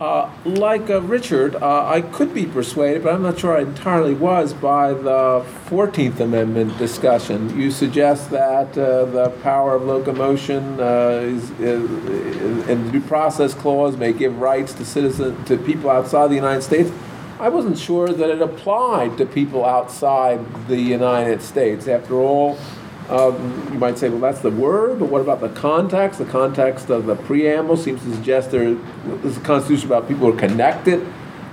Uh, like uh, Richard, uh, I could be persuaded, but I'm not sure I entirely was by the 14th Amendment discussion. You suggest that uh, the power of locomotion uh, is, is, in the due process clause may give rights to citizens to people outside the United States. I wasn't sure that it applied to people outside the United States. After all, um, you might say, well, that's the word, but what about the context? The context of the preamble seems to suggest there is a constitution about people who are connected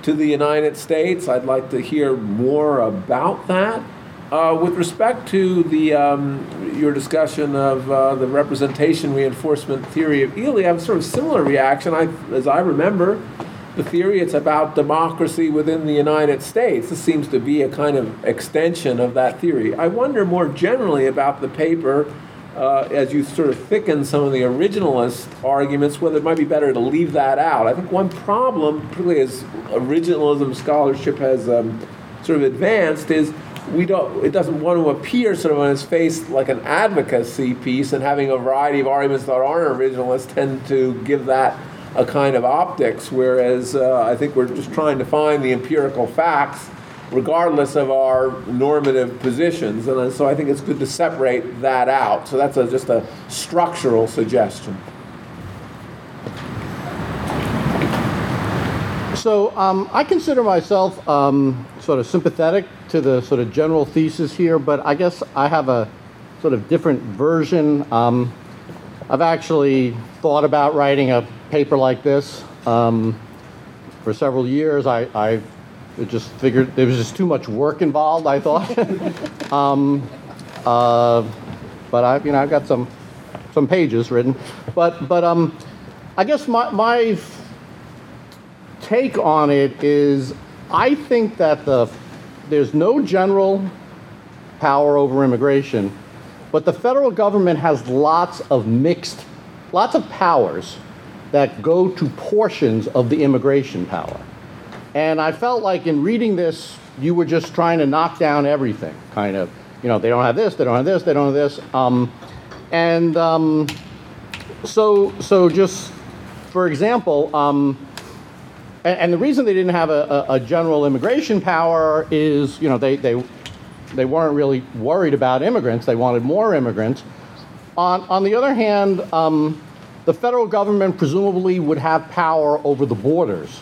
to the United States. I'd like to hear more about that. Uh, with respect to the um, your discussion of uh, the representation reinforcement theory of Ely, I have a sort of similar reaction. I, as I remember, the theory. It's about democracy within the United States. This seems to be a kind of extension of that theory. I wonder more generally about the paper uh, as you sort of thicken some of the originalist arguments, whether it might be better to leave that out. I think one problem, particularly as originalism scholarship has um, sort of advanced, is we don't it doesn't want to appear sort of on its face like an advocacy piece and having a variety of arguments that aren't originalist tend to give that a kind of optics, whereas uh, I think we're just trying to find the empirical facts regardless of our normative positions. And so I think it's good to separate that out. So that's a, just a structural suggestion. So um, I consider myself um, sort of sympathetic to the sort of general thesis here, but I guess I have a sort of different version. Um, I've actually thought about writing a paper like this um, for several years. I, I just figured there was just too much work involved. I thought, um, uh, but I, you know, I've got some some pages written. But but um, I guess my my take on it is I think that the there's no general power over immigration, but the federal government has lots of mixed, lots of powers that go to portions of the immigration power. And I felt like in reading this, you were just trying to knock down everything, kind of. You know, they don't have this, they don't have this, they don't have this. Um, and um, so, so just for example, um, and, and, the reason they didn't have a, a, a, general immigration power is, you know, they, they, they weren't really worried about immigrants. They wanted more immigrants. On, on the other hand, um, the federal government presumably would have power over the borders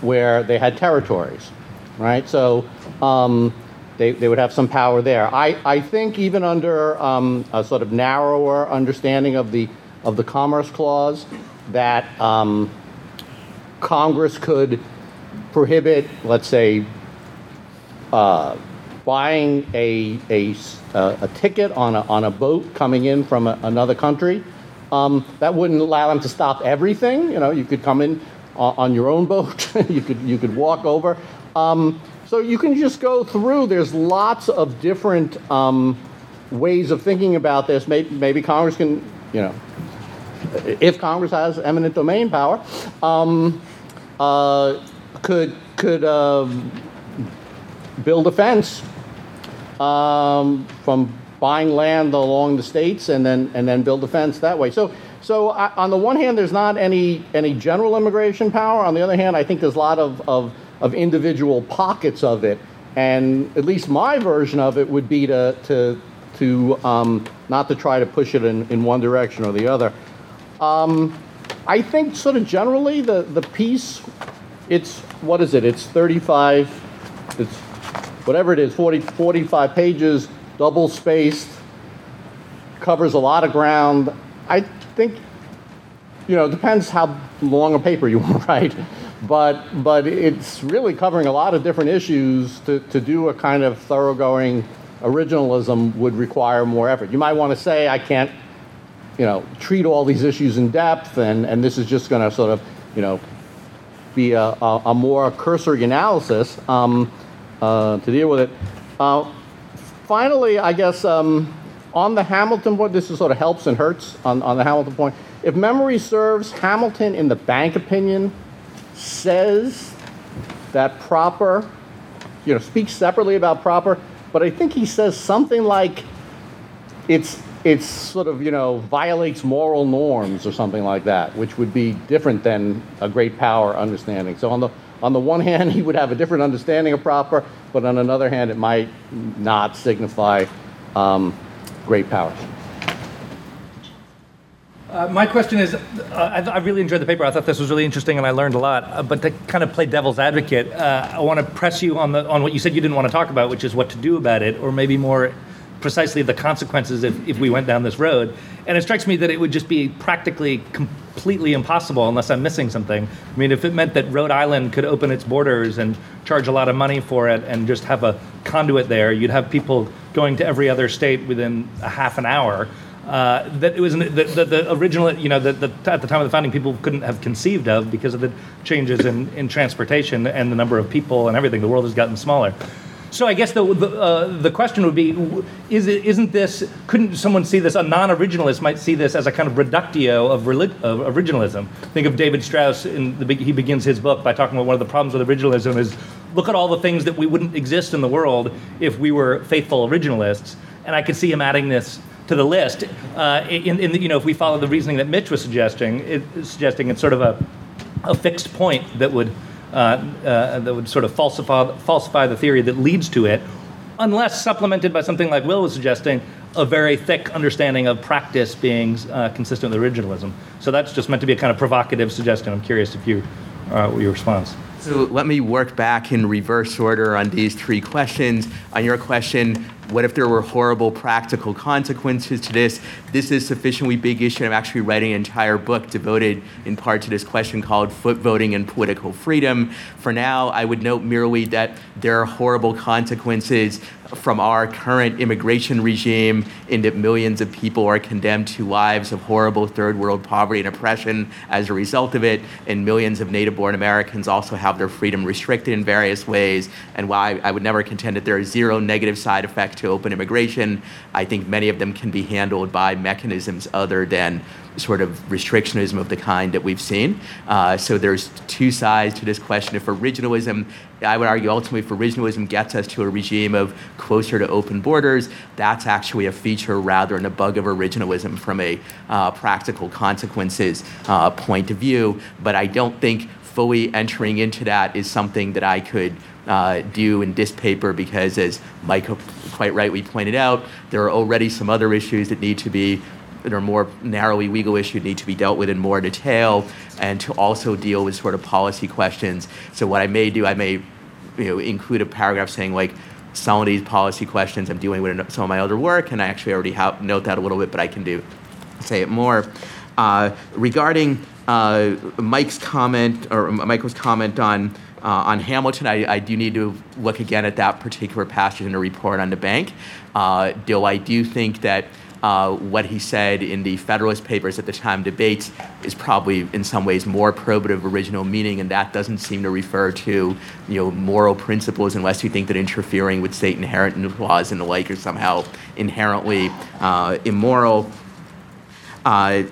where they had territories, right? So um, they, they would have some power there. I, I think even under um, a sort of narrower understanding of the, of the Commerce Clause, that um, Congress could prohibit, let's say, uh, buying a, a, a, ticket on a, on a boat coming in from a, another country um, that wouldn't allow them to stop everything. You know, you could come in on, on your own boat. you could you could walk over. Um, so you can just go through. There's lots of different um, ways of thinking about this. Maybe, maybe, Congress can, you know, if Congress has eminent domain power, um, uh, could could uh, build a fence um, from buying land along the states and then and then build a fence that way. So so I, on the one hand, there's not any any general immigration power. On the other hand, I think there's a lot of, of of individual pockets of it. And at least my version of it would be to to to um, not to try to push it in, in one direction or the other. Um, I think sort of generally the the piece, it's what is it? It's 35. It's whatever it is, 40, 45 pages double spaced, covers a lot of ground. I think, you know, it depends how long a paper you want to write, but, but it's really covering a lot of different issues. To, to do a kind of thoroughgoing originalism would require more effort. You might want to say, I can't, you know, treat all these issues in depth, and, and this is just going to sort of, you know, be a, a, a more cursory analysis um, uh, to deal with it. Uh, finally, I guess um, on the Hamilton point, this is sort of helps and hurts on, on the Hamilton point. If memory serves, Hamilton, in the bank opinion, says that proper, you know, speaks separately about proper, but I think he says something like it's it's sort of, you know, violates moral norms or something like that, which would be different than a great power understanding. So on the on the one hand, he would have a different understanding of proper, but on another hand, it might not signify um, great powers. Uh, my question is, uh, I, I, really enjoyed the paper. I thought this was really interesting, and I learned a lot. Uh, but to kind of play devil's advocate, uh, I want to press you on the on what you said you didn't want to talk about, which is what to do about it, or maybe more precisely the consequences if, if we went down this road. And it strikes me that it would just be practically completely impossible unless I'm missing something. I mean, if it meant that Rhode Island could open its borders and charge a lot of money for it and just have a conduit there, you'd have people going to every other state within a half an hour. Uh, that it was the, the, the, original, you know, the, the, at the time of the founding, people couldn't have conceived of because of the changes in, in transportation and the number of people and everything. The world has gotten smaller. So I guess the the, uh, the question would be: Is it, isn't this? Couldn't someone see this? A non-originalist might see this as a kind of reductio of, relig- of originalism. Think of David Strauss. In the he begins his book by talking about one of the problems with originalism is look at all the things that we wouldn't exist in the world if we were faithful originalists. And I could see him adding this to the list. Uh, in, in the, you know, if we follow the reasoning that Mitch was suggesting, it, suggesting it's sort of a, a fixed point that would that would sort of falsify falsify the theory that leads to it, unless supplemented by something like Will was suggesting, a very thick understanding of practice being uh, consistent with originalism. So that's just meant to be a kind of provocative suggestion. I'm curious if you, uh, your response. So let me work back in reverse order on these three questions. On your question, what if there were horrible practical consequences to this? This is sufficiently big issue. I'm actually writing an entire book devoted in part to this question called Foot Voting and Political Freedom. For now, I would note merely that there are horrible consequences from our current immigration regime in that millions of people are condemned to lives of horrible third world poverty and oppression as a result of it, and millions of native born Americans also have their freedom restricted in various ways. And while I, would never contend that there is zero negative side effect to open immigration. I think many of them can be handled by mechanisms other than sort of restrictionism of the kind that we've seen. Uh, so there's two sides to this question. If originalism, I would argue ultimately, if originalism gets us to a regime of closer to open borders, that's actually a feature rather than a bug of originalism from a uh, practical consequences uh, point of view. But I don't think fully entering into that is something that I could uh, do in this paper because, as Mike quite rightly pointed out, there are already some other issues that need to be that are more narrowly legal issues need to be dealt with in more detail and to also deal with sort of policy questions. So what I may do, I may you know, include a paragraph saying like, some of these policy questions I'm dealing with in some of my other work, and I actually already have, note that a little bit, but I can do say it more. Uh, regarding uh, Mike's comment or Michael's comment on uh, on Hamilton, I, I, do need to look again at that particular passage in the report on the bank. Uh, though I do think that uh, what he said in the Federalist Papers at the time debates is probably in some ways more probative original meaning, and that doesn't seem to refer to you know moral principles unless you think that interfering with state inherent laws and the like are somehow inherently uh, immoral. Uh,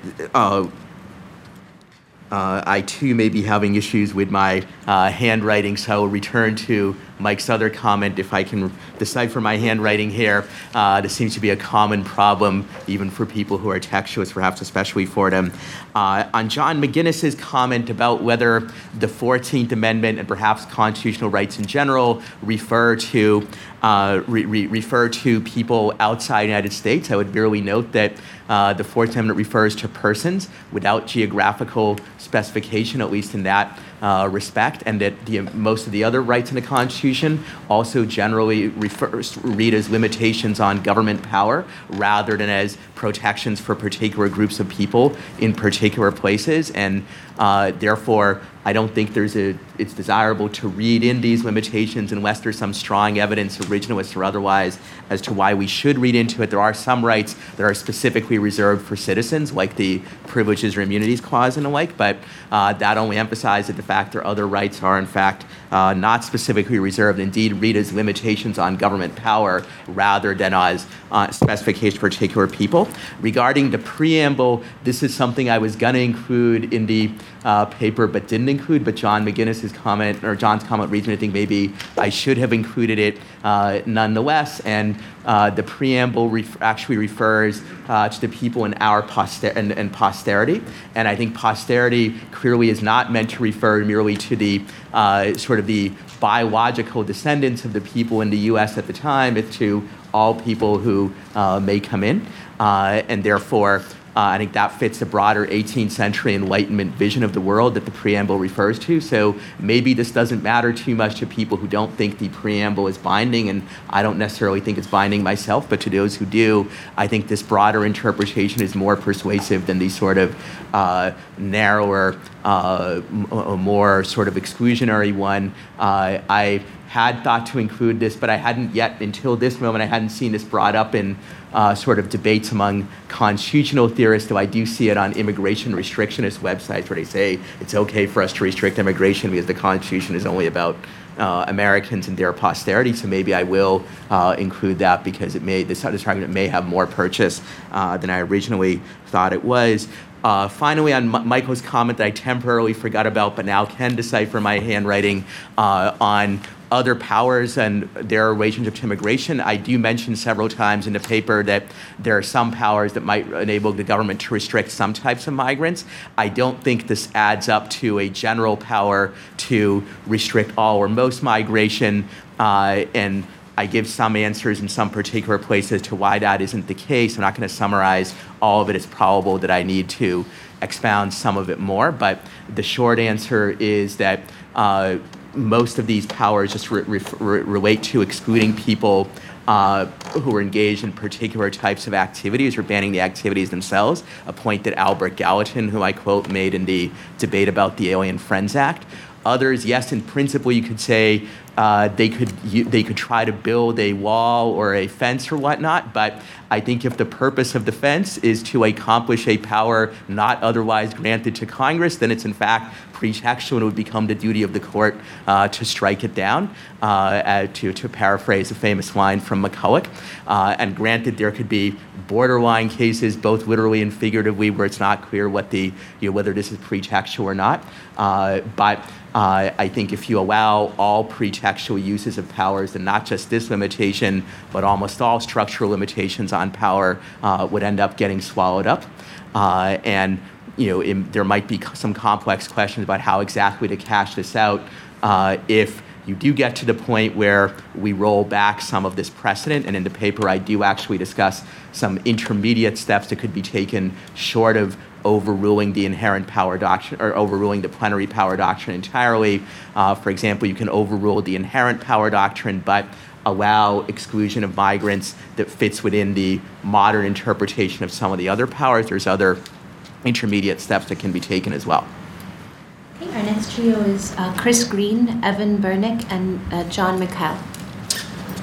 uh I too may be having issues with my uh, handwriting, so I will return to Mike's other comment if I can decipher my handwriting here. Uh, this seems to be a common problem, even for people who are textualists, perhaps especially for them. Uh, on John McGinnis's comment about whether the 14th Amendment and perhaps constitutional rights in general refer to uh, re- re- refer to people outside the United States, I would merely note that uh, the Fourth Amendment refers to persons without geographical specification, at least in that uh, respect, and that the, most of the other rights in the Constitution also generally refers, read as limitations on government power rather than as protections for particular groups of people in particular places. And uh, therefore, I don't think there's a, it's desirable to read in these limitations unless there's some strong evidence, originalist or otherwise, as to why we should read into it. There are some rights that are specifically reserved for citizens, like the Privileges or Immunities Clause and the like, but uh, that only emphasizes the fact that other rights are, in fact, uh, not specifically reserved. Indeed, read as limitations on government power rather than as uh, specifications for particular people. Regarding the preamble, this is something I was going to include in the uh, paper but didn't include, but John McGinnis's comment or John's comment reads me to think maybe I should have included it uh, nonetheless. And uh, the preamble ref- actually refers uh, to the people in our poster- and, and posterity. And I think posterity clearly is not meant to refer merely to the uh, sort of the biological descendants of the people in the U.S. at the time, to all people who uh, may come in. Uh, and therefore, uh, I think that fits the broader 18th century Enlightenment vision of the world that the preamble refers to. So maybe this doesn't matter too much to people who don't think the preamble is binding, and I don't necessarily think it's binding myself, but to those who do, I think this broader interpretation is more persuasive than the sort of uh, narrower, uh, more sort of exclusionary one. Uh, I had thought to include this, but I hadn't yet, until this moment, I hadn't seen this brought up in uh, sort of debates among constitutional theorists, though I do see it on immigration restrictionist websites where they say it's okay for us to restrict immigration because the Constitution is only about uh, Americans and their posterity. So maybe I will uh, include that because it may this, this argument may have more purchase uh, than I originally thought it was. Uh, finally, on M- Michael's comment that I temporarily forgot about, but now can decipher my handwriting uh, on other powers and their relationship to immigration. I do mention several times in the paper that there are some powers that might enable the government to restrict some types of migrants. I don't think this adds up to a general power to restrict all or most migration. Uh, and I give some answers in some particular places to why that isn't the case. I'm not going to summarize all of it. It's probable that I need to expound some of it more. But the short answer is that uh, most of these powers just re- re- relate to excluding people uh, who are engaged in particular types of activities or banning the activities themselves, a point that Albert Gallatin, who I quote, made in the debate about the Alien Friends Act. Others, yes, in principle, you could say uh, they could you, they could try to build a wall or a fence or whatnot, but I think if the purpose of the fence is to accomplish a power not otherwise granted to Congress, then it's in fact pretextual and it would become the duty of the court uh, to strike it down, uh, to, to paraphrase a famous line from McCulloch. Uh, and granted, there could be borderline cases, both literally and figuratively, where it's not clear what the, you know, whether this is pretextual or not. Uh, but uh, I think if you allow all pretextual uses of powers, then not just this limitation, but almost all structural limitations on power uh, would end up getting swallowed up. Uh, and you know, in, there might be some complex questions about how exactly to cash this out uh, if you do get to the point where we roll back some of this precedent. And in the paper, I do actually discuss some intermediate steps that could be taken short of overruling the inherent power doctrine or overruling the plenary power doctrine entirely. Uh, for example, you can overrule the inherent power doctrine, but allow exclusion of migrants that fits within the modern interpretation of some of the other powers. There's other intermediate steps that can be taken as well. Okay, our next trio is uh, Chris Green, Evan Bernick, and uh, John Mikhail.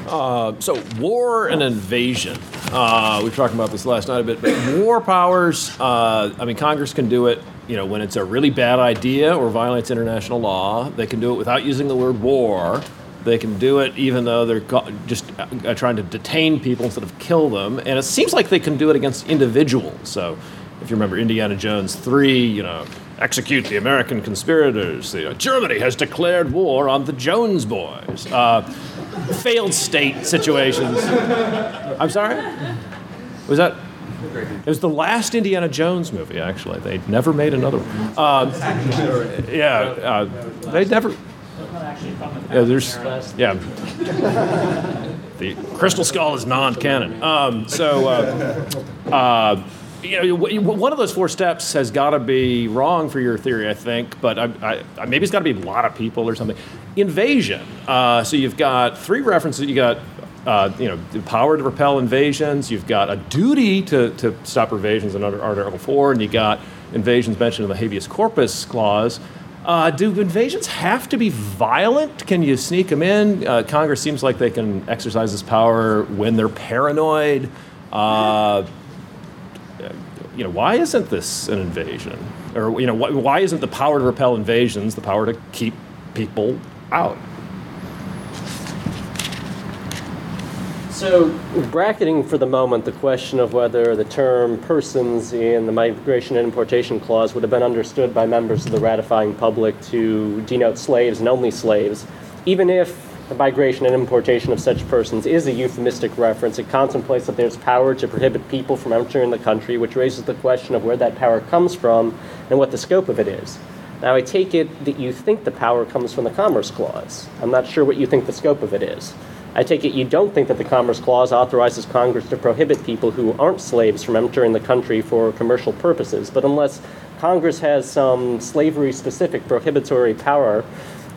Uh, so war and invasion. Uh, we were talking about this last night a bit, but war powers. Uh, I mean, Congress can do it. You know, when it's a really bad idea or violates international law, they can do it without using the word war. They can do it even though they're just uh, trying to detain people instead of kill them. And it seems like they can do it against individuals. So, if you remember Indiana Jones 3, you know, execute the American conspirators. You know, Germany has declared war on the Jones boys. Uh, failed state situations. I'm sorry? Was that? It was the last Indiana Jones movie, actually. They never made another one. Uh, yeah, uh, they never. Yeah, there's. Yeah. The Crystal Skull is non canon. Um, so. You know, one of those four steps has got to be wrong for your theory, I think, but I, I, maybe it's got to be a lot of people or something. Invasion. Uh, so you've got three references. You've got, uh, you know, the power to repel invasions. You've got a duty to, to stop invasions under Article 4, and you got invasions mentioned in the habeas corpus clause. Uh, do invasions have to be violent? Can you sneak them in? Uh, Congress seems like they can exercise this power when they're paranoid. Uh, you know, why isn't this an invasion? Or, you know, why, why isn't the power to repel invasions the power to keep people out? So, bracketing for the moment the question of whether the term persons in the Migration and Importation Clause would have been understood by members of the ratifying public to denote slaves and only slaves, even if the migration and importation of such persons is a euphemistic reference, it contemplates that there's power to prohibit people from entering the country, which raises the question of where that power comes from and what the scope of it is. Now, I take it that you think the power comes from the Commerce Clause. I'm not sure what you think the scope of it is. I take it you don't think that the Commerce Clause authorizes Congress to prohibit people who aren't slaves from entering the country for commercial purposes. But unless Congress has some slavery specific prohibitory power,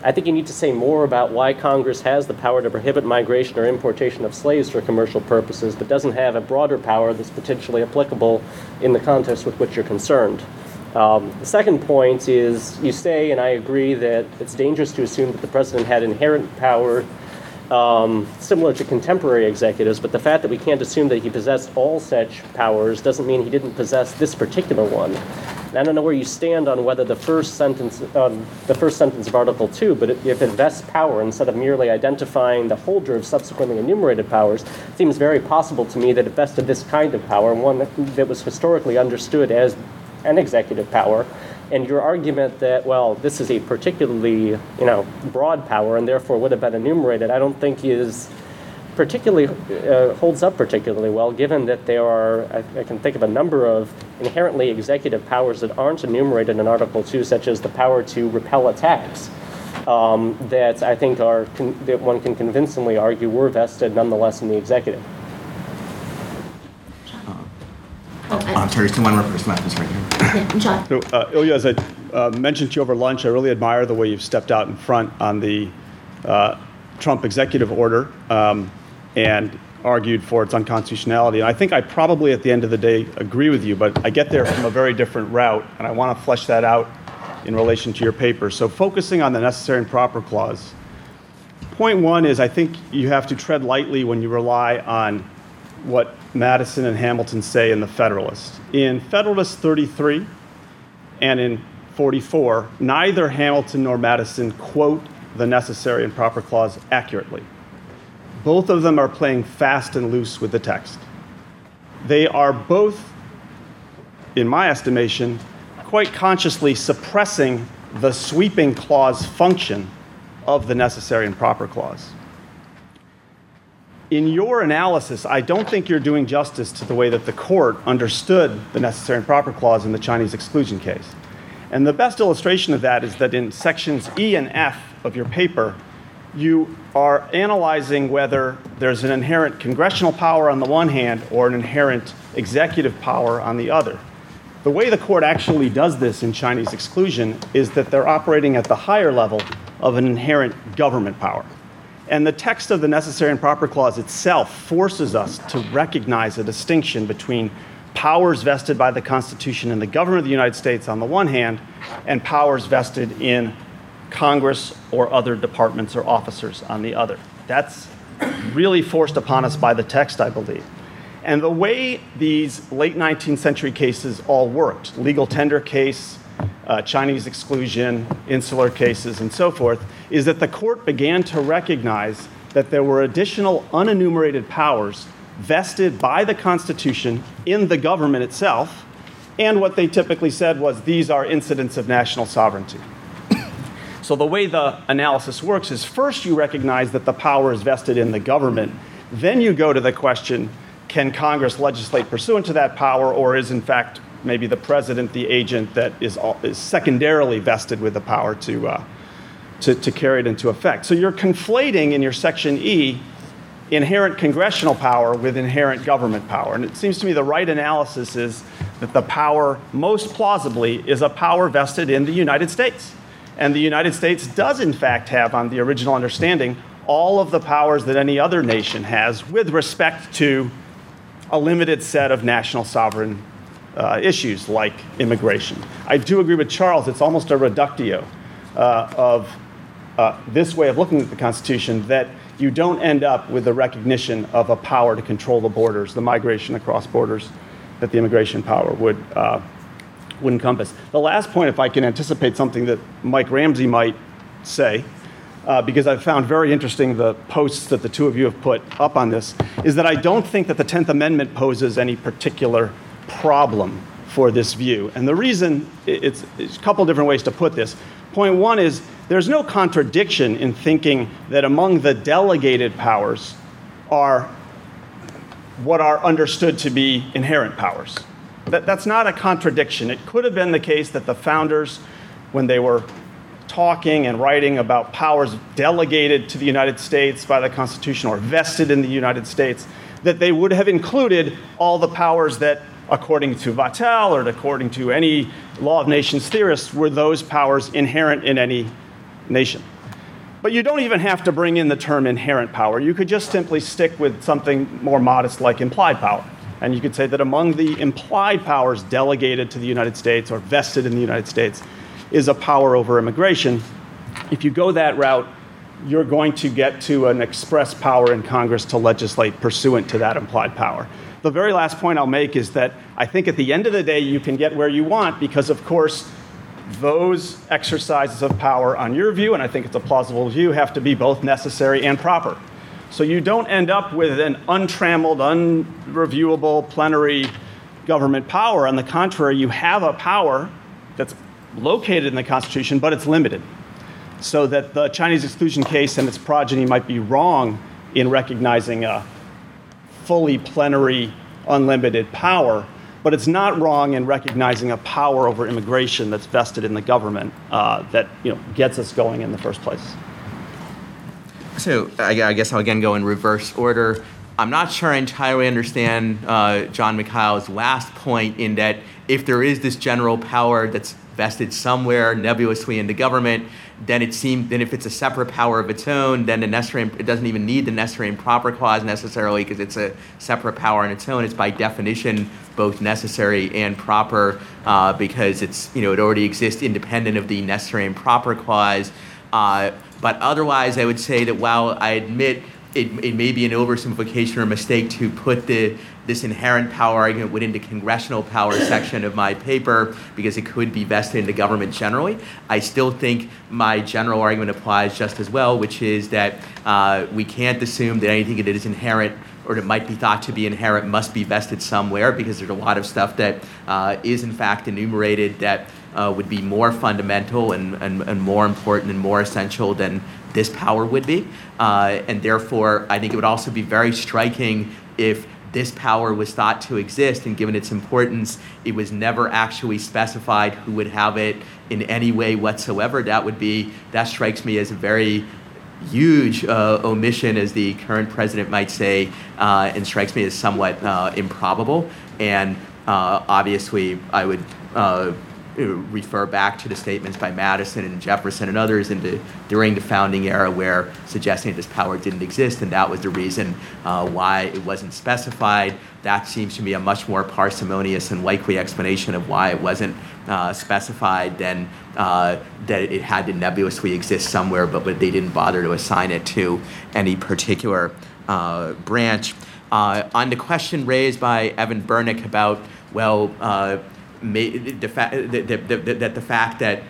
I think you need to say more about why Congress has the power to prohibit migration or importation of slaves for commercial purposes, but doesn't have a broader power that's potentially applicable in the context with which you're concerned. Um, the second point is you say, and I agree, that it's dangerous to assume that the president had inherent power um, similar to contemporary executives, but the fact that we can't assume that he possessed all such powers doesn't mean he didn't possess this particular one. And I don't know where you stand on whether the first sentence, um, the first sentence of Article Two, but if it vests power instead of merely identifying the holder of subsequently enumerated powers, seems very possible to me that it vested this kind of power, one that, that was historically understood as an executive power, and your argument that, well, this is a particularly, you know, broad power and therefore would have been enumerated, I don't think is particularly uh, holds up particularly well, given that there are, I, I, can think of a number of inherently executive powers that aren't enumerated in Article 2, such as the power to repel attacks, um, that I think are, con- that one can convincingly argue were vested nonetheless in the executive. Oh, I'm sorry, still one more person left, is right here. Yeah, John. So, uh, Ilya, as I uh, mentioned to you over lunch, I really admire the way you've stepped out in front on the uh, Trump executive order um, and argued for its unconstitutionality. And I think I probably, at the end of the day, agree with you, but I get there from a very different route, and I want to flesh that out in relation to your paper. So, focusing on the necessary and proper clause. Point one is I think you have to tread lightly when you rely on what Madison and Hamilton say in the Federalist. In Federalist 33 and in 44, neither Hamilton nor Madison quote the necessary and proper clause accurately. Both of them are playing fast and loose with the text. They are both, in my estimation, quite consciously suppressing the sweeping clause function of the necessary and proper clause in your analysis, I don't think you're doing justice to the way that the court understood the necessary and proper clause in the Chinese exclusion case. And the best illustration of that is that in sections E and F of your paper, you are analyzing whether there's an inherent congressional power on the one hand or an inherent executive power on the other. The way the court actually does this in Chinese exclusion is that they're operating at the higher level of an inherent government power. And the text of the necessary and proper clause itself forces us to recognize a distinction between powers vested by the Constitution in the government of the United States on the one hand, and powers vested in Congress or other departments or officers on the other. That's really forced upon us by the text, I believe. And the way these late 19th century cases all worked legal tender case, uh, Chinese exclusion, insular cases, and so forth is that the court began to recognize that there were additional unenumerated powers vested by the Constitution in the government itself. And what they typically said was these are incidents of national sovereignty. So the way the analysis works is first you recognize that the power is vested in the government. Then you go to the question can Congress legislate pursuant to that power, or is in fact maybe the president the agent that is, is secondarily vested with the power to, uh, to, to carry it into effect. So you're conflating in your section E inherent congressional power with inherent government power. And it seems to me the right analysis is that the power, most plausibly, is a power vested in the United States. And the United States does, in fact, have, on the original understanding, all of the powers that any other nation has with respect to a limited set of national sovereign uh, issues like immigration. I do agree with Charles, it's almost a reductio uh, of uh, this way of looking at the Constitution that you don't end up with the recognition of a power to control the borders, the migration across borders that the immigration power would, uh, would encompass. The last point, if I can anticipate something that Mike Ramsey might say, uh, because I've found very interesting the posts that the two of you have put up on this, is that I don't think that the 10th Amendment poses any particular problem for this view. And the reason, it's, it's a couple different ways to put this. Point one is there's no contradiction in thinking that among the delegated powers are what are understood to be inherent powers. That, that's not a contradiction. It could have been the case that the founders, when they were talking and writing about powers delegated to the United States by the Constitution or vested in the United States, that they would have included all the powers that, according to Vattel or according to any law of nations theorists, were those powers inherent in any nation. But you don't even have to bring in the term inherent power. You could just simply stick with something more modest like implied power. And you could say that among the implied powers delegated to the United States or vested in the United States is a power over immigration. If you go that route, you're going to get to an express power in Congress to legislate pursuant to that implied power. The very last point I'll make is that I think at the end of the day, you can get where you want because, of course, those exercises of power, on your view, and I think it's a plausible view, have to be both necessary and proper. So you don't end up with an untrammeled, unreviewable, plenary government power. On the contrary, you have a power that's located in the Constitution, but it's limited. So that the Chinese exclusion case and its progeny might be wrong in recognizing a fully plenary, unlimited power but it's not wrong in recognizing a power over immigration that's vested in the government uh, that you know, gets us going in the first place. So I, I guess I'll again go in reverse order. I'm not sure I entirely understand uh, John Mikhail's last point in that if there is this general power that's vested somewhere nebulously in the government, then it seems then if it's a separate power of its own, then the necessary it doesn't even need the necessary and proper clause necessarily because it's a separate power on its own. It's by definition both necessary and proper uh, because it's you know it already exists independent of the necessary and proper clause. Uh, but otherwise, I would say that while I admit it, it may be an oversimplification or a mistake to put the this inherent power argument within the congressional power section of my paper because it could be vested in the government generally. I still think my general argument applies just as well, which is that uh, we can't assume that anything that is inherent or that might be thought to be inherent must be vested somewhere because there's a lot of stuff that uh, is in fact enumerated that uh, would be more fundamental and, and, and more important and more essential than this power would be. Uh, and therefore, I think it would also be very striking if this power was thought to exist, and given its importance, it was never actually specified who would have it in any way whatsoever. That would be, that strikes me as a very huge uh, omission, as the current president might say, uh, and strikes me as somewhat uh, improbable. And uh, obviously, I would uh, refer back to the statements by Madison and Jefferson and others in the, during the founding era where suggesting that this power didn't exist and that was the reason uh, why it wasn't specified. That seems to be a much more parsimonious and likely explanation of why it wasn't uh, specified than uh, that it had to nebulously exist somewhere, but, but they didn't bother to assign it to any particular uh, branch. Uh, on the question raised by Evan Bernick about, well, uh, the fa- that the fact that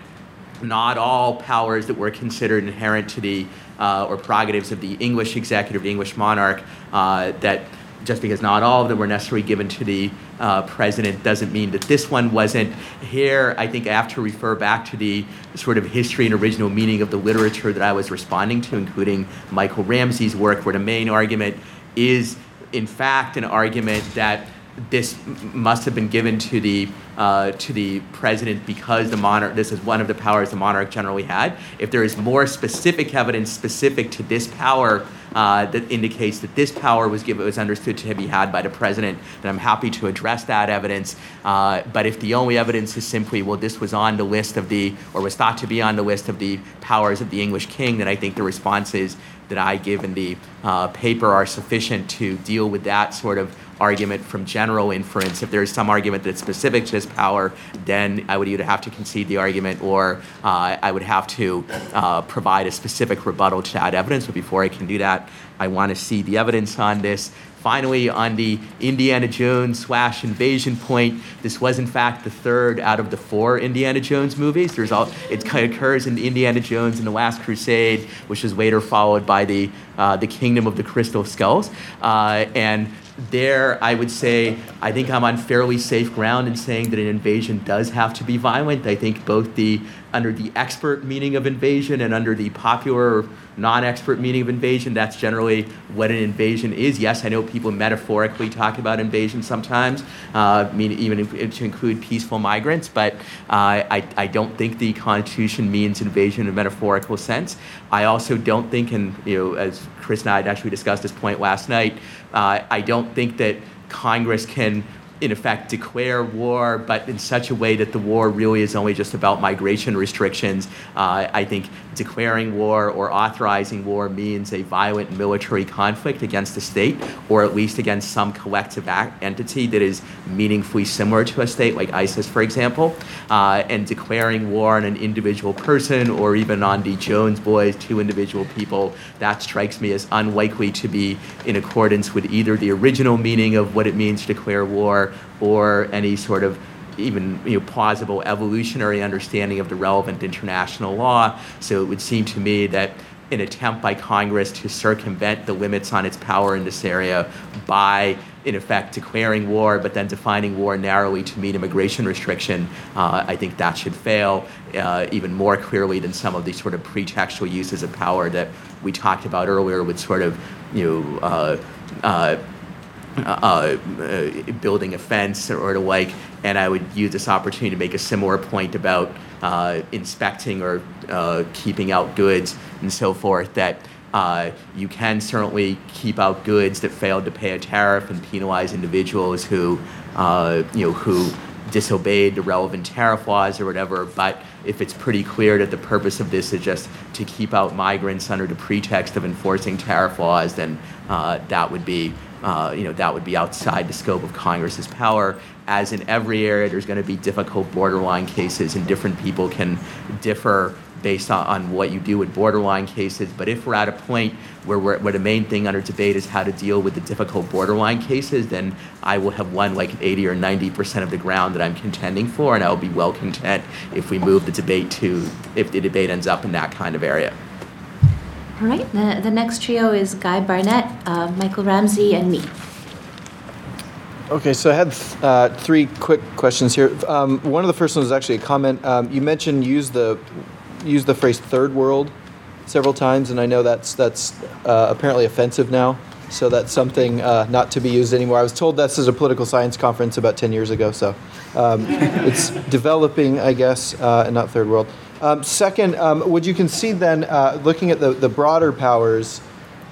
not all powers that were considered inherent to the uh, or prerogatives of the English executive, the English monarch, uh, that just because not all of them were necessarily given to the uh, president doesn't mean that this one wasn't. Here, I think I have to refer back to the sort of history and original meaning of the literature that I was responding to, including Michael Ramsey's work, where the main argument is, in fact, an argument that this must have been given to the uh, to the president because the monarch. This is one of the powers the monarch generally had. If there is more specific evidence specific to this power uh, that indicates that this power was given was understood to be had by the president, then I'm happy to address that evidence. Uh, but if the only evidence is simply well, this was on the list of the or was thought to be on the list of the powers of the English king, then I think the response is that I give in the uh, paper are sufficient to deal with that sort of argument from general inference. If there is some argument that's specific to this power, then I would either have to concede the argument or uh, I would have to uh, provide a specific rebuttal to that evidence. But before I can do that, I want to see the evidence on this. Finally, on the Indiana Jones slash invasion point, this was in fact the third out of the four Indiana Jones movies. There's all it occurs in Indiana Jones and the Last Crusade, which is later followed by the uh, the Kingdom of the Crystal Skulls, uh, and there, I would say, I think I'm on fairly safe ground in saying that an invasion does have to be violent. I think both the under the expert meaning of invasion and under the popular non-expert meaning of invasion, that's generally what an invasion is. Yes, I know people metaphorically talk about invasion sometimes, uh, mean even to include peaceful migrants, but uh, I, I don't think the Constitution means invasion in a metaphorical sense. I also don't think, and you know, as Chris and I actually discussed this point last night, uh, I don't think that Congress can in effect declare war, but in such a way that the war really is only just about migration restrictions. Uh, I think declaring war or authorizing war means a violent military conflict against the state, or at least against some collective act, entity that is meaningfully similar to a state, like ISIS, for example. Uh, and declaring war on an individual person or even on the Jones boys, two individual people, that strikes me as unlikely to be in accordance with either the original meaning of what it means to declare war or any sort of even you know, plausible evolutionary understanding of the relevant international law. So it would seem to me that an attempt by Congress to circumvent the limits on its power in this area by, in effect, declaring war, but then defining war narrowly to mean immigration restriction, uh, I think that should fail uh, even more clearly than some of these sort of pretextual uses of power that we talked about earlier with sort of, you know, uh, uh uh, building a fence or, or the like, and I would use this opportunity to make a similar point about uh, inspecting or uh, keeping out goods and so forth. That uh, you can certainly keep out goods that failed to pay a tariff and penalize individuals who, uh, you know, who disobeyed the relevant tariff laws or whatever. But if it's pretty clear that the purpose of this is just to keep out migrants under the pretext of enforcing tariff laws, then that would be uh, you know, that would be outside the scope of Congress's power. As in every area, there's going to be difficult borderline cases, and different people can differ based on, on what you do with borderline cases. But if we're at a point where, where the main thing under debate is how to deal with the difficult borderline cases, then I will have won like 80 or 90 percent of the ground that I'm contending for, and I will be well content if we move the debate to, if the debate ends up in that kind of area. All right, the, the next trio is Guy Barnett, uh, Michael Ramsey, and me. Okay, so I had uh, three quick questions here. Um, one of the first ones is actually a comment. Um, you mentioned use the use the phrase "third world" several times, and I know that's that's uh, apparently offensive now. So that's something uh, not to be used anymore. I was told this is a political science conference about ten years ago, so um, it's developing, I guess, uh, and not third world. Um, second, um, would you concede then, uh, looking at the, the broader powers,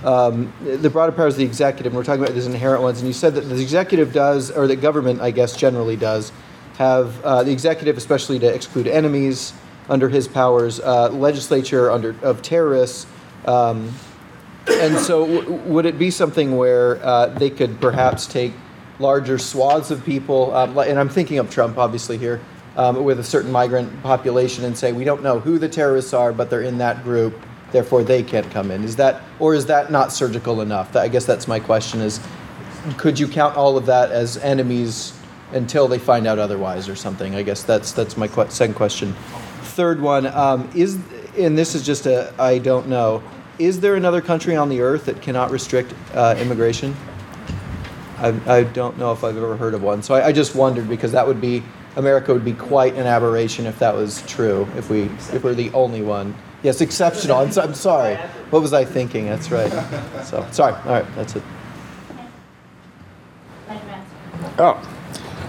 um, the broader powers of the executive, and we're talking about these inherent ones, and you said that the executive does, or the government, I guess, generally does, have uh, the executive, especially to exclude enemies under his powers, uh, legislature under of terrorists. Um, and so, w- would it be something where uh, they could perhaps take larger swaths of people, um, and I'm thinking of Trump, obviously, here, um, with a certain migrant population and say we don't know who the terrorists are, but they're in that group, therefore they can't come in. Is that or is that not surgical enough? I guess that's my question: is could you count all of that as enemies until they find out otherwise or something? I guess that's that's my second question. Third one um, is, and this is just a I don't know. Is there another country on the earth that cannot restrict uh, immigration? I, I, don't know if I've ever heard of one. So I, I just wondered because that would be America would be quite an aberration if that was true. If we if we're the only one. Yes, exceptional. I'm, I'm sorry. What was I thinking? That's right. So sorry. All right, that's it. Oh,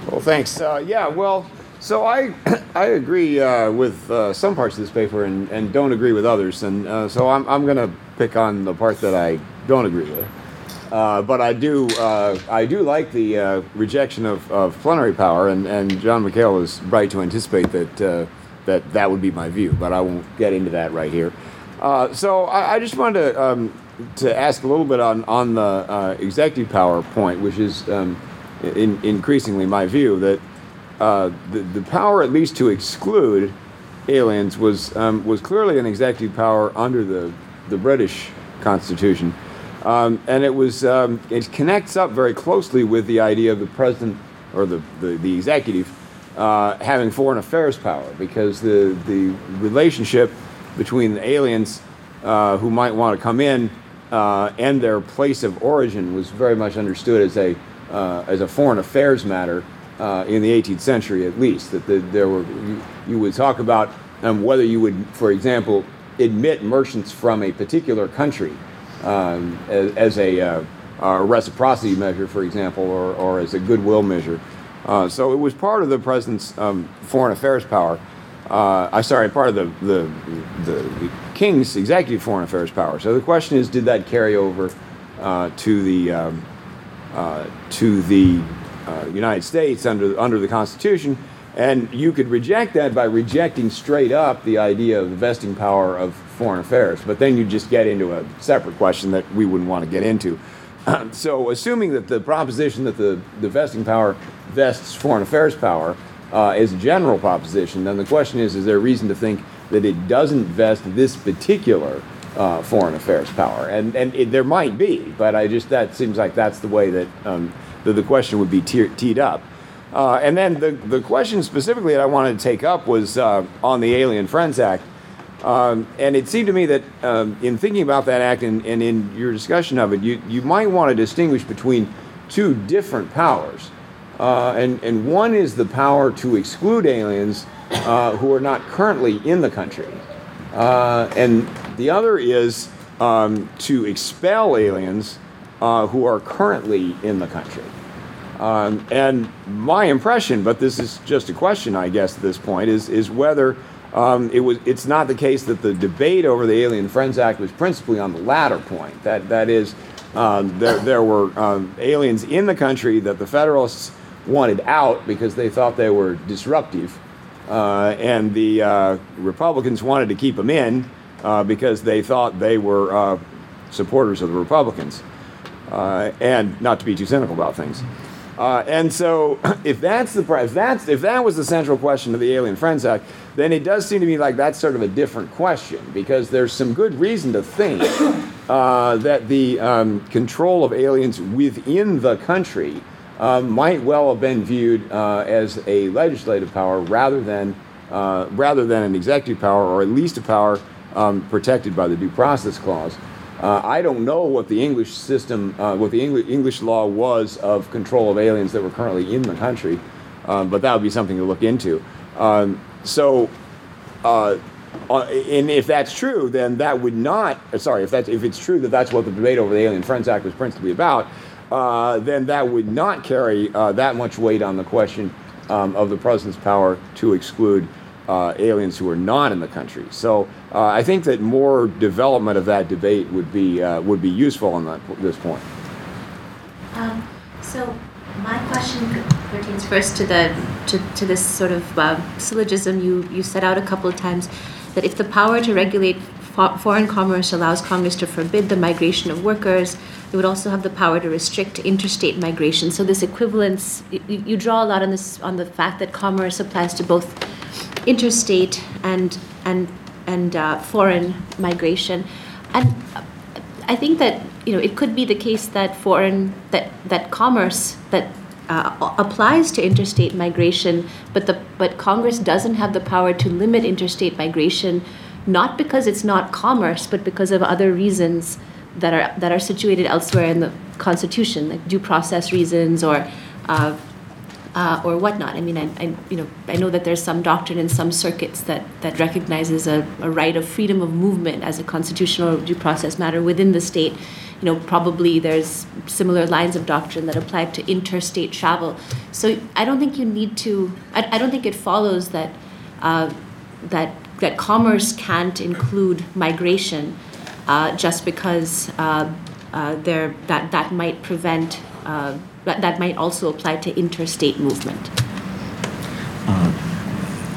well, thanks. Uh, yeah, well, so I I agree uh, with uh, some parts of this paper and, and don't agree with others, and uh, so I'm I'm going to pick on the part that I don't agree with. Uh, but I do, uh, I do like the uh, rejection of, of plenary power, and, and John Mikhail is right to anticipate that, uh, that that would be my view, but I won't get into that right here. Uh, so I, I, just wanted to um, to ask a little bit on on the executive power point, which is um, in, increasingly my view that the the power at least to exclude aliens was um, was clearly an executive power under the the British Constitution, um, and it was um, it connects up very closely with the idea of the president or the the, the executive uh, having foreign affairs power because the the relationship between the aliens uh, who might want to come in uh, and their place of origin was very much understood as a uh, as a foreign affairs matter uh, in the 18th century, at least. That the, there were you, you, would talk about um, whether you would, for example, admit merchants from a particular country um, as, as, a, uh, a, reciprocity measure, for example, or, or as a goodwill measure. Uh, so it was part of the president's um, foreign affairs power. Uh, I sorry, part of the, the, the, king's executive foreign affairs power. So the question is, did that carry over uh, to the um, uh, to the uh, United States under under the Constitution? And you could reject that by rejecting straight up the idea of the vesting power of foreign affairs. But then you just get into a separate question that we wouldn't want to get into. so, assuming that the proposition that the, the vesting power vests foreign affairs power uh, is a general proposition, then the question is is there reason to think that it doesn't vest this particular uh, foreign affairs power? And, and it, there might be, but I just, that seems like that's the way that, um, that the question would be te- teed up. Uh, and then the, the question specifically that I wanted to take up was uh, on the Alien Friends Act. Um, and it seemed to me that um, in thinking about that act and, and, in your discussion of it, you, you might want to distinguish between two different powers. Uh, and, and one is the power to exclude aliens uh, who are not currently in the country. Uh, and the other is um, to expel aliens uh, who are currently in the country. Um, and my impression, but this is just a question, I guess, at this point, is, is whether um, it was, it's not the case that the debate over the Alien Friends Act was principally on the latter point. That, that is, um, there, there were um, aliens in the country that the Federalists wanted out because they thought they were disruptive. Uh, and the uh, Republicans wanted to keep them in uh, because they thought they were uh, supporters of the Republicans. Uh, and not to be too cynical about things. Uh, and so, if that's the if that's if that was the central question of the Alien Friends Act, then it does seem to me like that's sort of a different question because there's some good reason to think uh, that the um, control of aliens within the country uh, might well have been viewed uh, as a legislative power rather than uh, rather than an executive power, or at least a power um, protected by the Due Process Clause. Uh, I don't know what the English system, uh, what the English, English law was of control of aliens that were currently in the country, um, but that would be something to look into. Um, so, uh, uh, and if that's true, then that would not. Uh, sorry, if that's if it's true that that's what the debate over the Alien Friends Act was principally about, uh, then that would not carry that much weight on the question um, of the president's power to exclude aliens who are not in the country. So. Uh, I think that more development of that debate would be uh, would be useful on that, this point. Um, so my question pertains first to the to, to this sort of uh, syllogism you you set out a couple of times that if the power to regulate fo- foreign commerce allows Congress to forbid the migration of workers, it would also have the power to restrict interstate migration. So this equivalence you, you draw a lot on this on the fact that commerce applies to both interstate and and and uh, foreign migration. And I think that you know it could be the case that foreign that that commerce that uh, applies to interstate migration, but the but Congress doesn't have the power to limit interstate migration, not because it's not commerce, but because of other reasons that are that are situated elsewhere in the Constitution, like due process reasons or uh, uh, or whatnot. I mean, I, I, you know, I know that there's some doctrine in some circuits that, that recognizes a, a right of freedom of movement as a constitutional due process matter within the state. You know, probably there's similar lines of doctrine that apply to interstate travel. So I don't think you need to. I, I don't think it follows that uh, that that commerce can't include migration uh, just because uh, uh there that that might prevent uh, that, might also apply to interstate movement. Uh,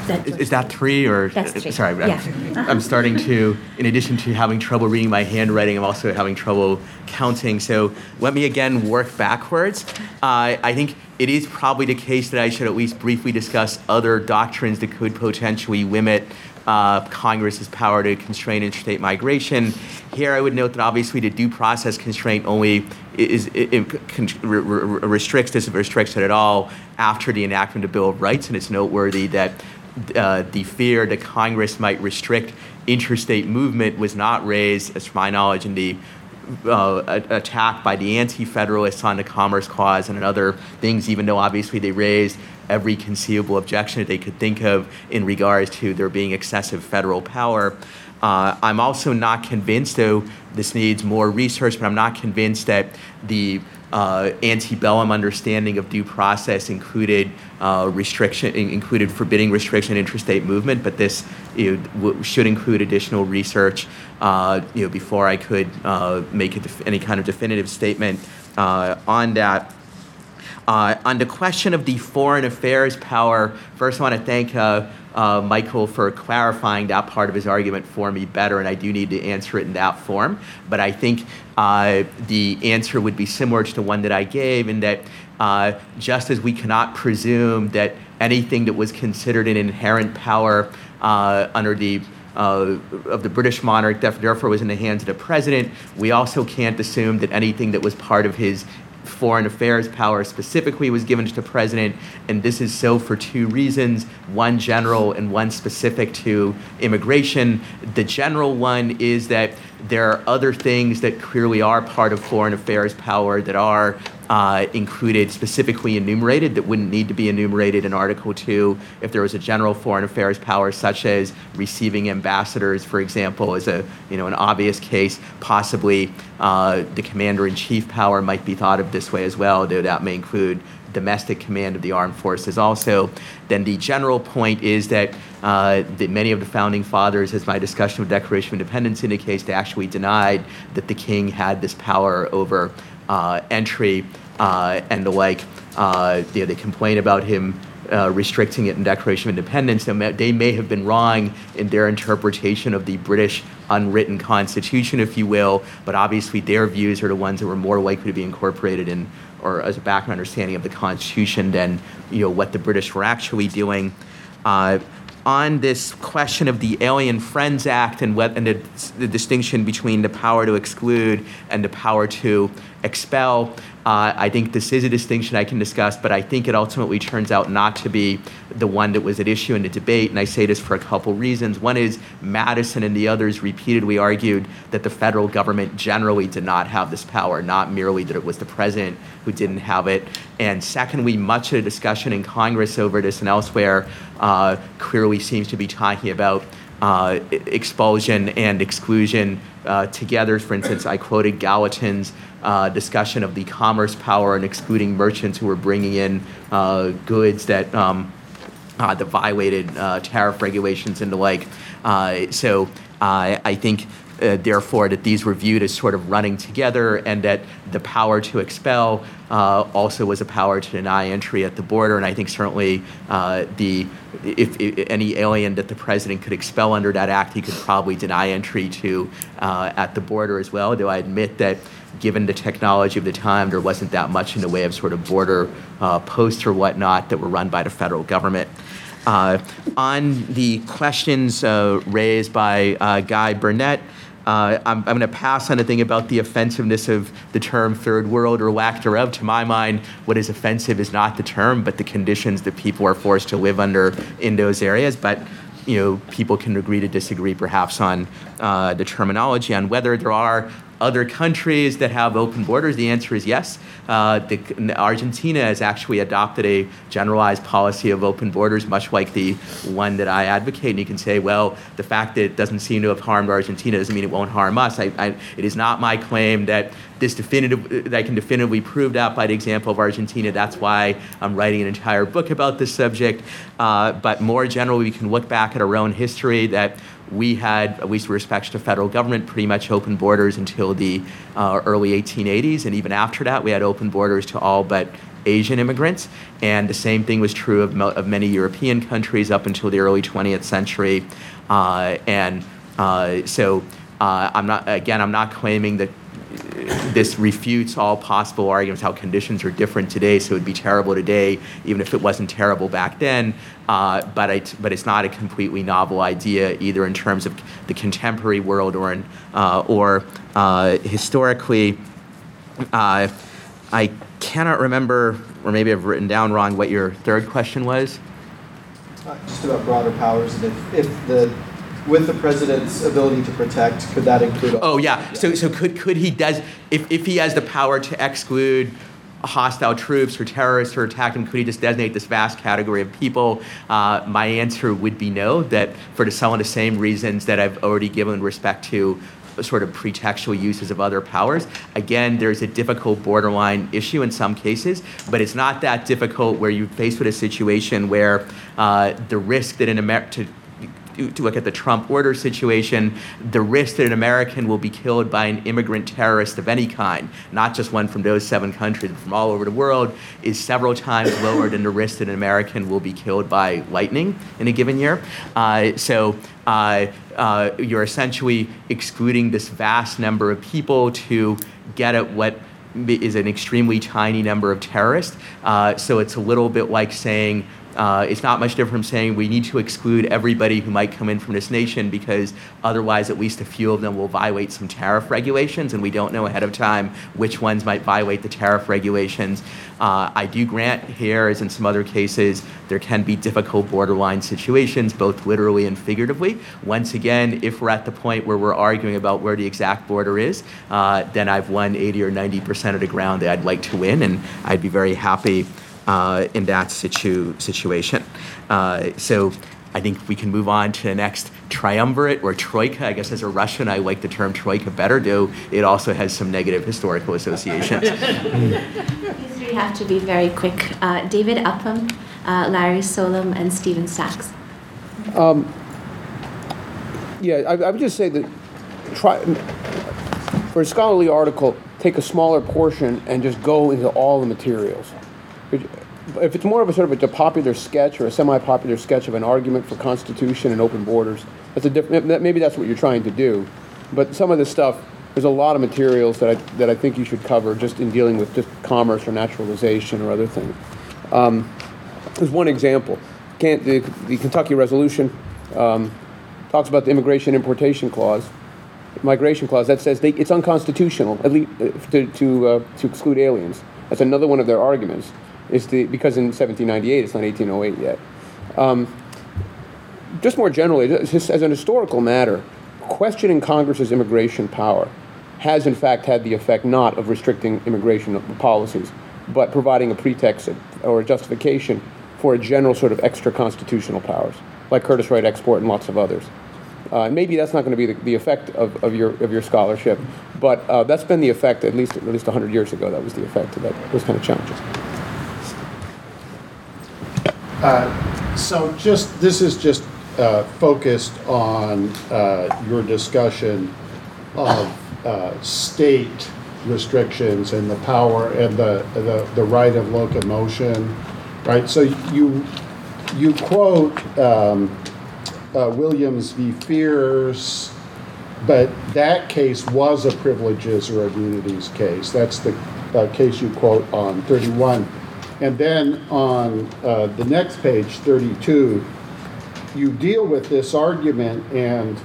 That Is, is that three or? That's three, Sorry, I'm, yeah. I'm starting to, in addition to having trouble reading my handwriting, I'm also having trouble counting. So let me again work backwards. Uh, I think it is probably the case that I should at least briefly discuss other doctrines that could potentially limit uh, Congress's power to constrain interstate migration. Here, I would note that obviously the due process constraint only is, is, con- re- re- restricts this it restricts it at all after the enactment of the Bill of Rights, and it's noteworthy that uh, the fear that Congress might restrict interstate movement was not raised, as to my knowledge, in the uh, attack by the anti-federalists on the Commerce Clause and other things, even though obviously they raised every conceivable objection that they could think of in regards to there being excessive federal power. Uh, I'm also not convinced, though this needs more research, but I'm not convinced that the uh, antebellum understanding of due process included uh, restriction, in- included forbidding restriction interstate movement. But this you know, w- should include additional research, uh, you know, before I could uh, make def- any kind of definitive statement uh, on that. Uh, on the question of the foreign affairs power, first I want to thank uh, uh, Michael for clarifying that part of his argument for me better, and I do need to answer it in that form. But I think uh, the answer would be similar to the one that I gave, in that uh, just as we cannot presume that anything that was considered an inherent power uh, under the uh, of the British monarch, therefore was in the hands of the president. We also can't assume that anything that was part of his foreign affairs power specifically was given to the president, and this is so for two reasons one general and one specific to immigration. The general one is that there are other things that clearly are part of foreign affairs power that are uh, included, specifically enumerated, that wouldn't need to be enumerated in Article 2 if there was a general foreign affairs power, such as receiving ambassadors, for example, is a you know an obvious case. Possibly uh, the commander in chief power might be thought of this way as well, though that may include domestic command of the armed forces also. Then the general point is that, uh, that many of the founding fathers, as my discussion of Declaration of Independence indicates, they actually denied that the king had this power over entry uh, and the like. Uh, you know, they complain about him uh, restricting it in Declaration of Independence. They may, they may have been wrong in their interpretation of the British unwritten constitution, if you will, but obviously their views are the ones that were more likely to be incorporated in or as a background understanding of the Constitution than you know what the British were actually doing. Uh, on this question of the Alien Friends Act and, what, and the, the distinction between the power to exclude and the power to expel, uh, I think this is a distinction I can discuss, but I think it ultimately turns out not to be the one that was at issue in the debate. And I say this for a couple reasons. One is Madison and the others repeatedly argued that the federal government generally did not have this power, not merely that it was the president who didn't have it. And secondly, much of the discussion in Congress over this and elsewhere uh, clearly seems to be talking about uh, expulsion and exclusion uh, together. For instance, I quoted Gallatin's uh, discussion of the commerce power and excluding merchants who were bringing in uh, goods that. Um, uh, that violated tariff regulations and the like. So I think, uh, therefore, that these were viewed as sort of running together, and that the power to expel uh, also was a power to deny entry at the border. And I think certainly uh, the if, if any alien that the president could expel under that act, he could probably deny entry to uh, at the border as well. Though I admit that given the technology of the time, there wasn't that much in the way of sort of border uh, posts or whatnot that were run by the federal government. Uh, on the questions uh, raised by uh, Guy Burnett, uh, I'm, I'm going to pass on the thing about the offensiveness of the term third world or lack thereof. To my mind, what is offensive is not the term, but the conditions that people are forced to live under in those areas. But you know, people can agree to disagree perhaps on uh, the terminology, on whether there are other countries that have open borders? The answer is yes. Uh, the, Argentina has actually adopted a generalized policy of open borders, much like the one that I advocate. And you can say, well, the fact that it doesn't seem to have harmed Argentina doesn't mean it won't harm us. I, I, it is not my claim that this definitive, that I can definitively prove that by the example of Argentina. That's why I'm writing an entire book about this subject. Uh, but more generally, we can look back at our own history that we had, at least with respect to federal government, pretty much open borders until the uh, early 1880s. And even after that, we had open borders to all but Asian immigrants. And the same thing was true of, of many European countries up until the early 20th century. Uh, and uh, so uh, I'm not, again, I'm not claiming that this refutes all possible arguments how conditions are different today, so it would be terrible today, even if it wasn't terrible back then. Uh, but, I, but it's not a completely novel idea, either in terms of the contemporary world or, in, uh, or uh, historically. Uh, I cannot remember, or maybe I've written down wrong, what your third question was. Uh, Just about broader powers, if, if the, with the president's ability to protect, could that include? all- Oh yeah. So so could could he does if if he has the power to exclude hostile troops or terrorists or attack them, could he just designate this vast category of people? Uh, my answer would be no. That for some of the same reasons that I've already given respect to sort of pretextual uses of other powers. Again, there's a difficult borderline issue in some cases, but it's not that difficult where you're faced with a situation where uh, the risk that an American to, to look at the Trump order situation, the risk that an American will be killed by an immigrant terrorist of any kind, not just one from those seven countries, but from all over the world, is several times lower than the risk that an American will be killed by lightning in a given year. Uh, so uh, uh, you're essentially excluding this vast number of people to get at what is an extremely tiny number of terrorists. Uh, so it's a little bit like saying, uh, it's not much different from saying we need to exclude everybody who might come in from this nation because otherwise, at least a few of them will violate some tariff regulations, and we don't know ahead of time which ones might violate the tariff regulations. Uh, I do grant here, as in some other cases, there can be difficult borderline situations, both literally and figuratively. Once again, if we're at the point where we're arguing about where the exact border is, uh, then I've won 80 or 90% of the ground that I'd like to win, and I'd be very happy uh, in that situ- situation. Uh, so I think we can move on to the next triumvirate or troika. I guess as a Russian, I like the term troika better, though it also has some negative historical associations. These three have to be very quick. Uh, David Upham, uh, Larry Solum, and Stephen Sachs. Yeah, I, I would just say that try for a scholarly article, take a smaller portion and just go into all the materials. If it's more of a sort of a popular sketch or a semi-popular sketch of an argument for constitution and open borders, that's a different. Maybe that's what you're trying to do. But some of this stuff, there's a lot of materials that I that I think you should cover just in dealing with just commerce or naturalization or other things. Um, there's one example. Can't, the, the Kentucky resolution um, talks about the immigration importation clause, migration clause that says they, it's unconstitutional at least uh, to to, uh, to exclude aliens. That's another one of their arguments. Is the because in 1798 it's not 1808 yet. Um, just more generally, just as an historical matter, questioning Congress's immigration power has in fact had the effect not of restricting immigration policies, but providing a pretext or a justification for a general sort of extra constitutional powers, like Curtiss-Wright export and lots of others. Uh, maybe that's not going to be the, the effect of, of, your, of your scholarship, but uh, that's been the effect, at least, at least 100 years ago, that was the effect of that, those kind of challenges. Uh, So just, this is just uh, focused on uh, your discussion of uh, state restrictions and the power and the, the, the right of locomotion, right? So you, you quote um, uh, Williams v. Fears, but that case was a privileges or immunities case. That's the uh, case you quote on 31. And then on uh, the next page, 32, you deal with this argument, and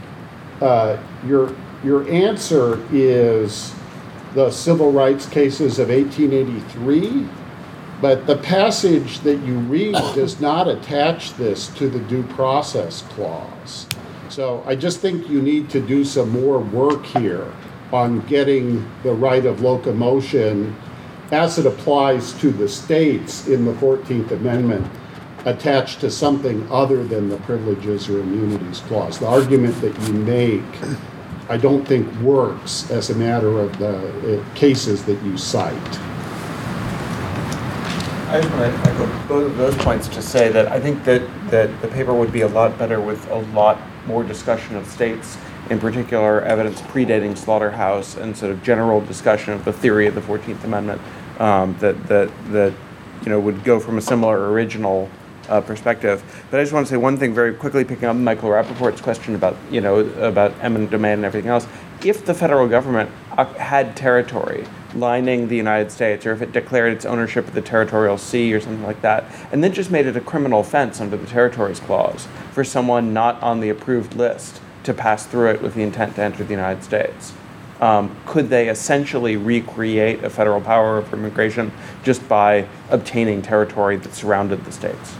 uh, your, your answer is the civil rights cases of 1883. But the passage that you read does not attach this to the due process clause. So I just think you need to do some more work here on getting the right of locomotion as it applies to the states in the 14th Amendment attached to something other than the privileges or immunities clause. The argument that you make, I don't think works as a matter of the uh, cases that you cite. I just want to echo both of those points to say that I think that, that the paper would be a lot better with a lot more discussion of states, in particular evidence predating Slaughterhouse and sort of general discussion of the theory of the 14th Amendment um, that, that, that you know, would go from a similar original uh, perspective. But I just want to say one thing very quickly, picking up Michael Rappaport's question about, you know, about eminent domain and everything else. If the federal government uh, had territory lining the United States, or if it declared its ownership of the territorial sea or something like that, and then just made it a criminal offense under the Territories Clause for someone not on the approved list to pass through it with the intent to enter the United States, um, could they essentially recreate a federal power of immigration just by obtaining territory that surrounded the states?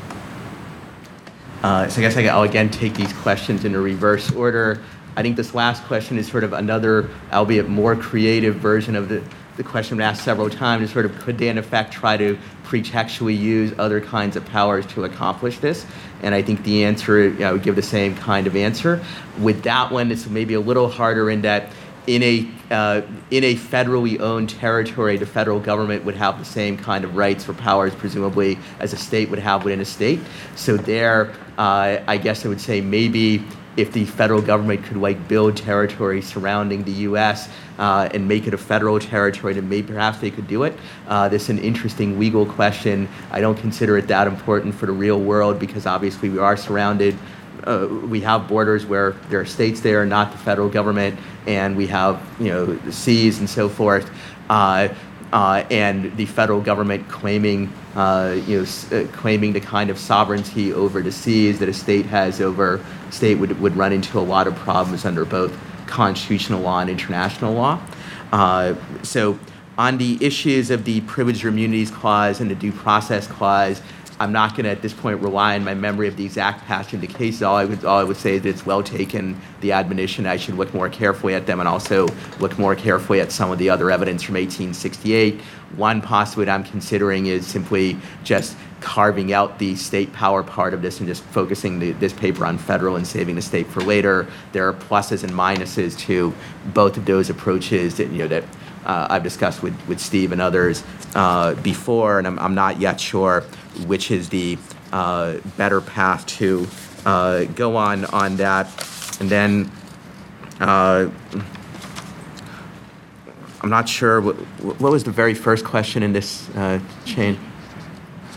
Uh, so I guess I'll again take these questions in a reverse order. I think this last question is sort of another, albeit more creative version of the, the question been asked several times is sort of could they in effect try to pretextually use other kinds of powers to accomplish this? And I think the answer, you know, I would give the same kind of answer. With that one, it's maybe a little harder in that in a uh, in a federally owned territory, the federal government would have the same kind of rights or powers, presumably, as a state would have within a state. So there, uh, I guess I would say maybe if the federal government could like build territory surrounding the U.S. Uh, and make it a federal territory, then maybe perhaps they could do it. Uh, this is an interesting legal question. I don't consider it that important for the real world because obviously we are surrounded. Uh, we have borders where there are states there, not the federal government, and we have you know the seas and so forth. Uh, and the federal government claiming, uh, you know, uh, claiming the kind of sovereignty over the seas that a state has over state would, would run into a lot of problems under both constitutional law and international law. Uh, so on the issues of the privileged immunities clause and the due process clause, I'm not going to at this point rely on my memory of the exact passage of the cases. All I would all I would say is it's well taken. The admonition I should look more carefully at them and also look more carefully at some of the other evidence from 1868. One possibility I'm considering is simply just carving out the state power part of this and just focusing the, this paper on federal and saving the state for later. There are pluses and minuses to both of those approaches that you know that uh, I've discussed with, with Steve and others uh, before, and I'm, I'm not yet sure which is the uh, better path to uh, go on on that. And then uh, I'm not sure what, what was the very first question in this uh, chain.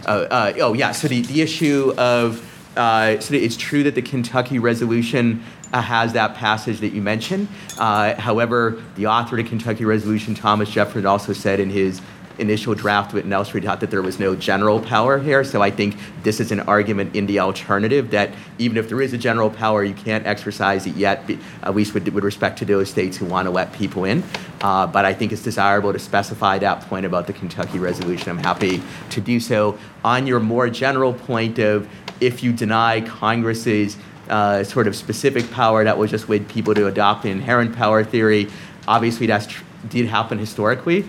Uh, oh yeah, so the, the issue of uh, so it's true that the Kentucky resolution uh, has that passage that you mentioned. Uh, however, the author of the Kentucky resolution, Thomas Jefferson, also said in his initial draft with Nelson thought that there was no general power here. So I think this is an argument in the alternative that even if there is a general power, you can't exercise it yet, at least with, with respect to those states who want to let people in. Uh, but I think it's desirable to specify that point about the Kentucky resolution. I'm happy to do so. On your more general point of if you deny Congress's uh, sort of specific power that will just lead people to adopt the inherent power theory, obviously that tr- did happen historically.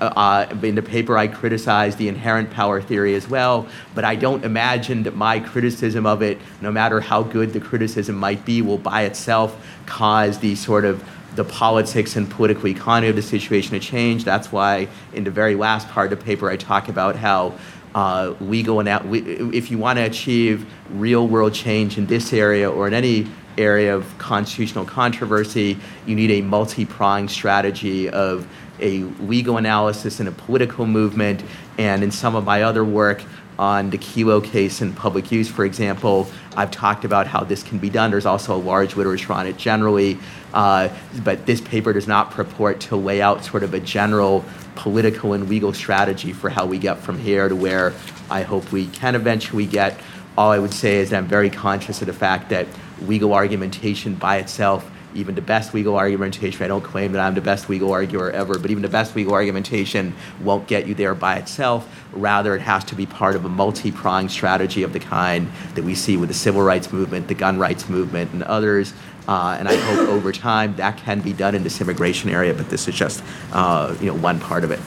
Uh, in the paper, I criticize the inherent power theory as well, but I don't imagine that my criticism of it, no matter how good the criticism might be, will by itself cause the sort of the politics and political economy of the situation to change. That's why, in the very last part of the paper, I talk about how uh, legal and if you want to achieve real world change in this area or in any area of constitutional controversy, you need a multi pronged strategy of a legal analysis and a political movement. And in some of my other work on the Kelo case in public use, for example, I've talked about how this can be done. There's also a large literature on it generally. Uh, but this paper does not purport to lay out sort of a general political and legal strategy for how we get from here to where I hope we can eventually get. All I would say is that I'm very conscious of the fact that legal argumentation by itself even the best legal argumentation, I don't claim that I'm the best legal arguer ever, but even the best legal argumentation won't get you there by itself. Rather, it has to be part of a multi pronged strategy of the kind that we see with the civil rights movement, the gun rights movement, and others. Uh, and I hope over time that can be done in this immigration area, but this is just uh, you know, one part of it.